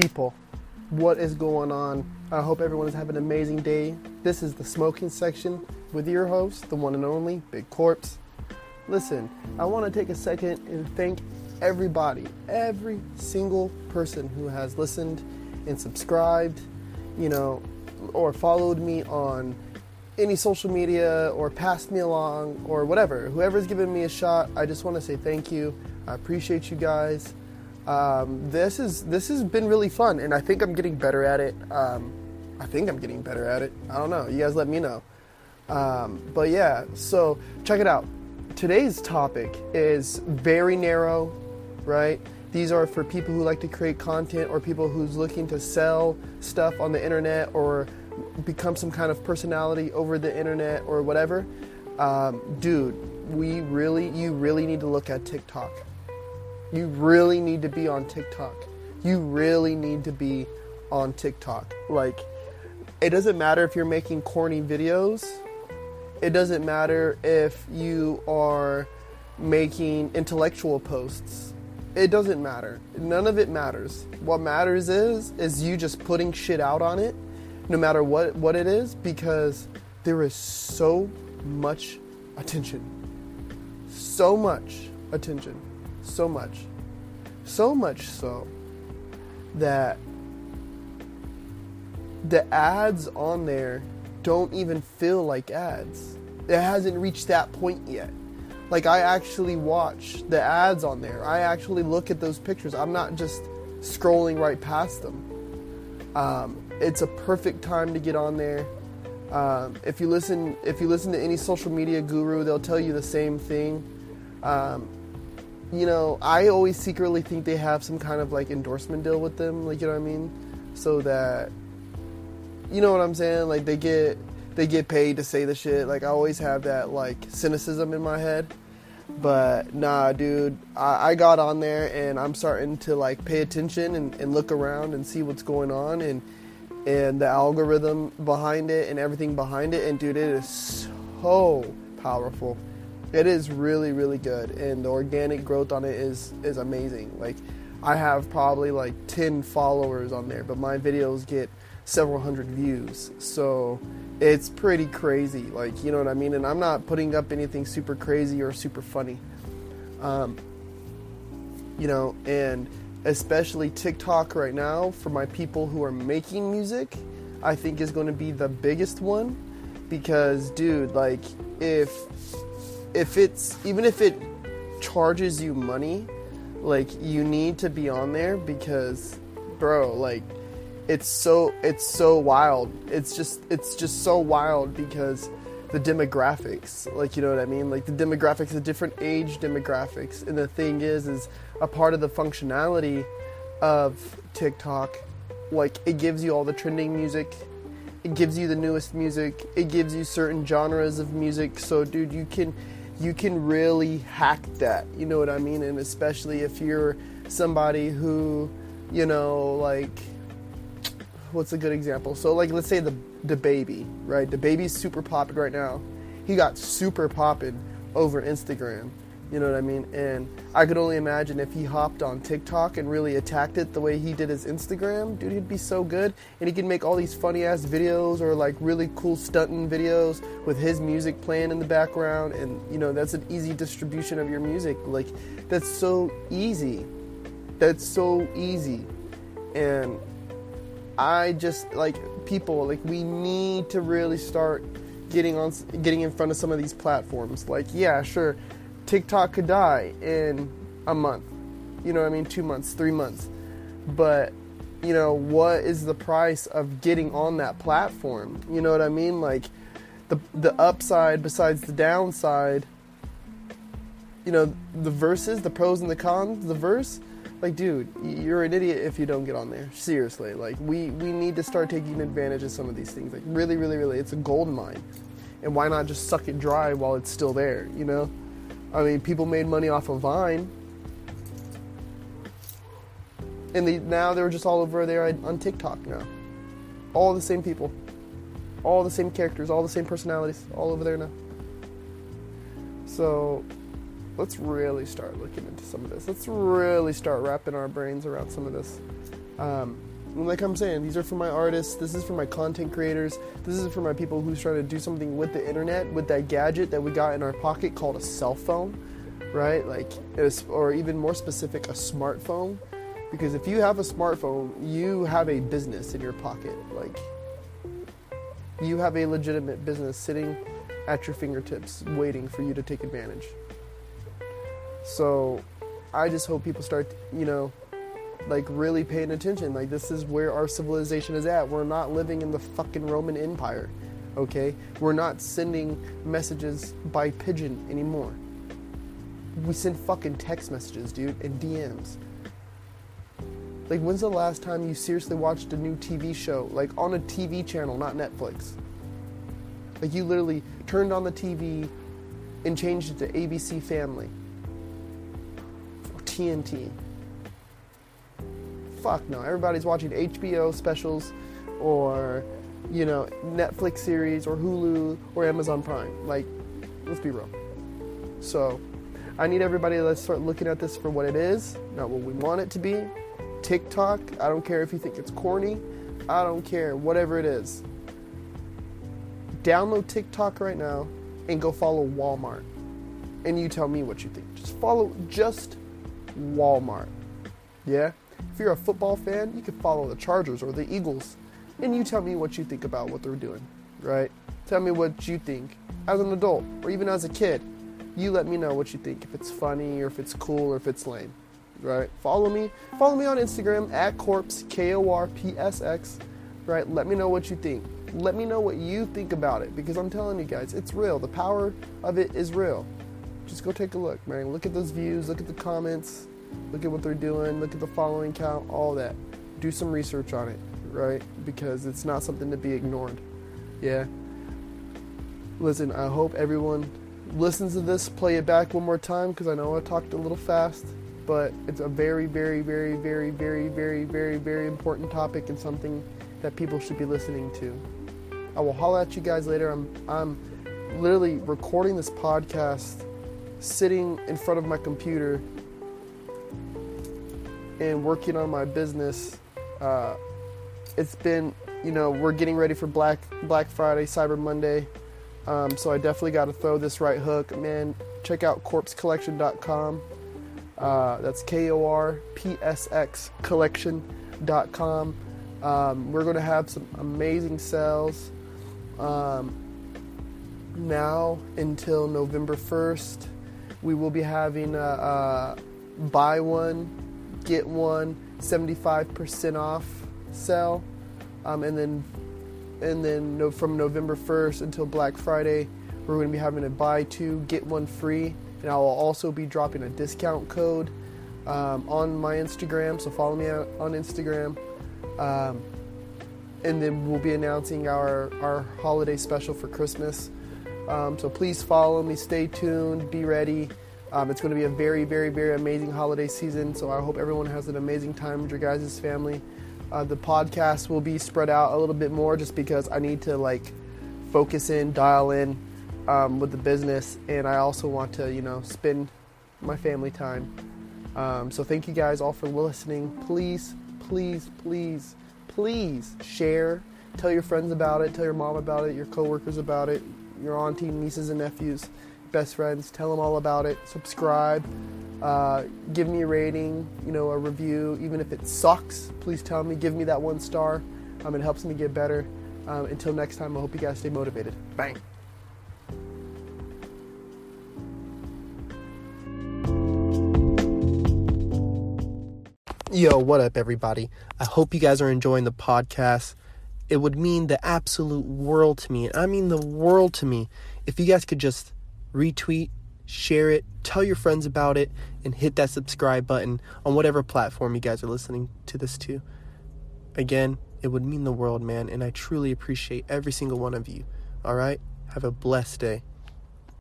People, what is going on? I hope everyone is having an amazing day. This is the smoking section with your host, the one and only Big Corpse. Listen, I want to take a second and thank everybody, every single person who has listened and subscribed, you know, or followed me on any social media or passed me along or whatever. Whoever's given me a shot, I just want to say thank you. I appreciate you guys. Um, this is this has been really fun, and I think I'm getting better at it. Um, I think I'm getting better at it. I don't know. You guys let me know. Um, but yeah, so check it out. Today's topic is very narrow, right? These are for people who like to create content or people who's looking to sell stuff on the internet or become some kind of personality over the internet or whatever. Um, dude, we really, you really need to look at TikTok. You really need to be on TikTok. You really need to be on TikTok. Like, it doesn't matter if you're making corny videos. It doesn't matter if you are making intellectual posts. It doesn't matter. None of it matters. What matters is is you just putting shit out on it, no matter what what it is, because there is so much attention. So much attention so much. So much so that the ads on there don't even feel like ads. It hasn't reached that point yet. Like, I actually watch the ads on there, I actually look at those pictures. I'm not just scrolling right past them. Um, it's a perfect time to get on there. Um, if you listen, if you listen to any social media guru, they'll tell you the same thing. Um, you know, I always secretly think they have some kind of like endorsement deal with them, like you know what I mean, so that you know what I'm saying, like they get they get paid to say the shit. Like I always have that like cynicism in my head. But nah, dude, I, I got on there and I'm starting to like pay attention and, and look around and see what's going on and and the algorithm behind it and everything behind it. And dude, it is so powerful it is really really good and the organic growth on it is is amazing. Like i have probably like 10 followers on there but my videos get several hundred views. So it's pretty crazy like you know what i mean? And i'm not putting up anything super crazy or super funny. Um, you know and especially tiktok right now for my people who are making music i think is going to be the biggest one because dude like if if it's even if it charges you money, like you need to be on there because bro, like it's so it's so wild. It's just it's just so wild because the demographics, like you know what I mean? Like the demographics, the different age demographics. And the thing is is a part of the functionality of TikTok, like it gives you all the trending music, it gives you the newest music, it gives you certain genres of music. So dude, you can you can really hack that. You know what I mean? And especially if you're somebody who, you know, like, what's a good example? So, like, let's say the DaBaby, right? DaBaby's super popping right now. He got super popping over Instagram. You know what I mean? And I could only imagine if he hopped on TikTok and really attacked it the way he did his Instagram, dude, he'd be so good. And he could make all these funny ass videos or like really cool stunting videos with his music playing in the background. And, you know, that's an easy distribution of your music. Like, that's so easy. That's so easy. And I just, like, people, like, we need to really start getting on, getting in front of some of these platforms. Like, yeah, sure TikTok could die in a month. You know what I mean? Two months, three months. But, you know, what is the price of getting on that platform? You know what I mean? Like, the, the upside besides the downside, you know, the verses, the pros and the cons, the verse, like, dude, you're an idiot if you don't get on there. Seriously. Like, we, we need to start taking advantage of some of these things. Like, really, really, really, it's a gold mine. And why not just suck it dry while it's still there, you know? I mean, people made money off of Vine. And they, now they're just all over there on TikTok now. All the same people. All the same characters, all the same personalities, all over there now. So let's really start looking into some of this. Let's really start wrapping our brains around some of this. Um, like I'm saying, these are for my artists. This is for my content creators. This is for my people who's trying to do something with the internet, with that gadget that we got in our pocket called a cell phone, right? Like, or even more specific, a smartphone. Because if you have a smartphone, you have a business in your pocket. Like, you have a legitimate business sitting at your fingertips, waiting for you to take advantage. So, I just hope people start, you know, like really paying attention. Like this is where our civilization is at. We're not living in the fucking Roman Empire. Okay? We're not sending messages by pigeon anymore. We send fucking text messages, dude, and DMs. Like when's the last time you seriously watched a new TV show like on a TV channel, not Netflix? Like you literally turned on the TV and changed it to ABC Family or TNT fuck no. Everybody's watching HBO specials or, you know, Netflix series or Hulu or Amazon Prime. Like, let's be real. So, I need everybody to start looking at this for what it is, not what we want it to be. TikTok, I don't care if you think it's corny, I don't care, whatever it is. Download TikTok right now and go follow Walmart. And you tell me what you think. Just follow just Walmart. Yeah? If you're a football fan, you can follow the Chargers or the Eagles, and you tell me what you think about what they're doing, right? Tell me what you think as an adult or even as a kid. You let me know what you think, if it's funny or if it's cool or if it's lame, right? Follow me. Follow me on Instagram at Corpse, K O R P S X, right? Let me know what you think. Let me know what you think about it because I'm telling you guys, it's real. The power of it is real. Just go take a look, man. Look at those views, look at the comments, look at what they're doing, look at the following count, all that. Do some research on it, right? Because it's not something to be ignored. Yeah. Listen, I hope everyone listens to this, play it back one more time because I know I talked a little fast, but it's a very, very, very, very, very, very, very, very important topic and something that people should be listening to. I will holler at you guys later. I'm I'm literally recording this podcast sitting in front of my computer and working on my business. Uh, it's been, you know, we're getting ready for Black Black Friday, Cyber Monday. Um, so I definitely got to throw this right hook, man. Check out korpscollection.com. Uh, that's K O R P S X collection.com. Um, we're going to have some amazing sales um, now until November 1st. We will be having a, a buy one, get one 75% off sale. Um, and then and then no, from November 1st until Black Friday, we're going to be having a buy two, get one free. And I will also be dropping a discount code um, on my Instagram. So follow me on Instagram. Um, and then we'll be announcing our, our holiday special for Christmas. Um, so please follow me, stay tuned, be ready. Um, it's going to be a very, very, very amazing holiday season. So I hope everyone has an amazing time with your guys' family. Uh, the podcast will be spread out a little bit more just because I need to like focus in, dial in um, with the business, and I also want to, you know, spend my family time. Um, so thank you guys all for listening. Please, please, please, please share. Tell your friends about it. Tell your mom about it. Your coworkers about it. Your auntie, nieces, and nephews best friends, tell them all about it, subscribe, uh, give me a rating, you know, a review, even if it sucks, please tell me, give me that one star. Um, it helps me get better. Um, until next time, I hope you guys stay motivated. Bang. Yo, what up, everybody? I hope you guys are enjoying the podcast. It would mean the absolute world to me. I mean, the world to me if you guys could just retweet, share it, tell your friends about it, and hit that subscribe button on whatever platform you guys are listening to this to. Again, it would mean the world, man, and I truly appreciate every single one of you. All right? Have a blessed day.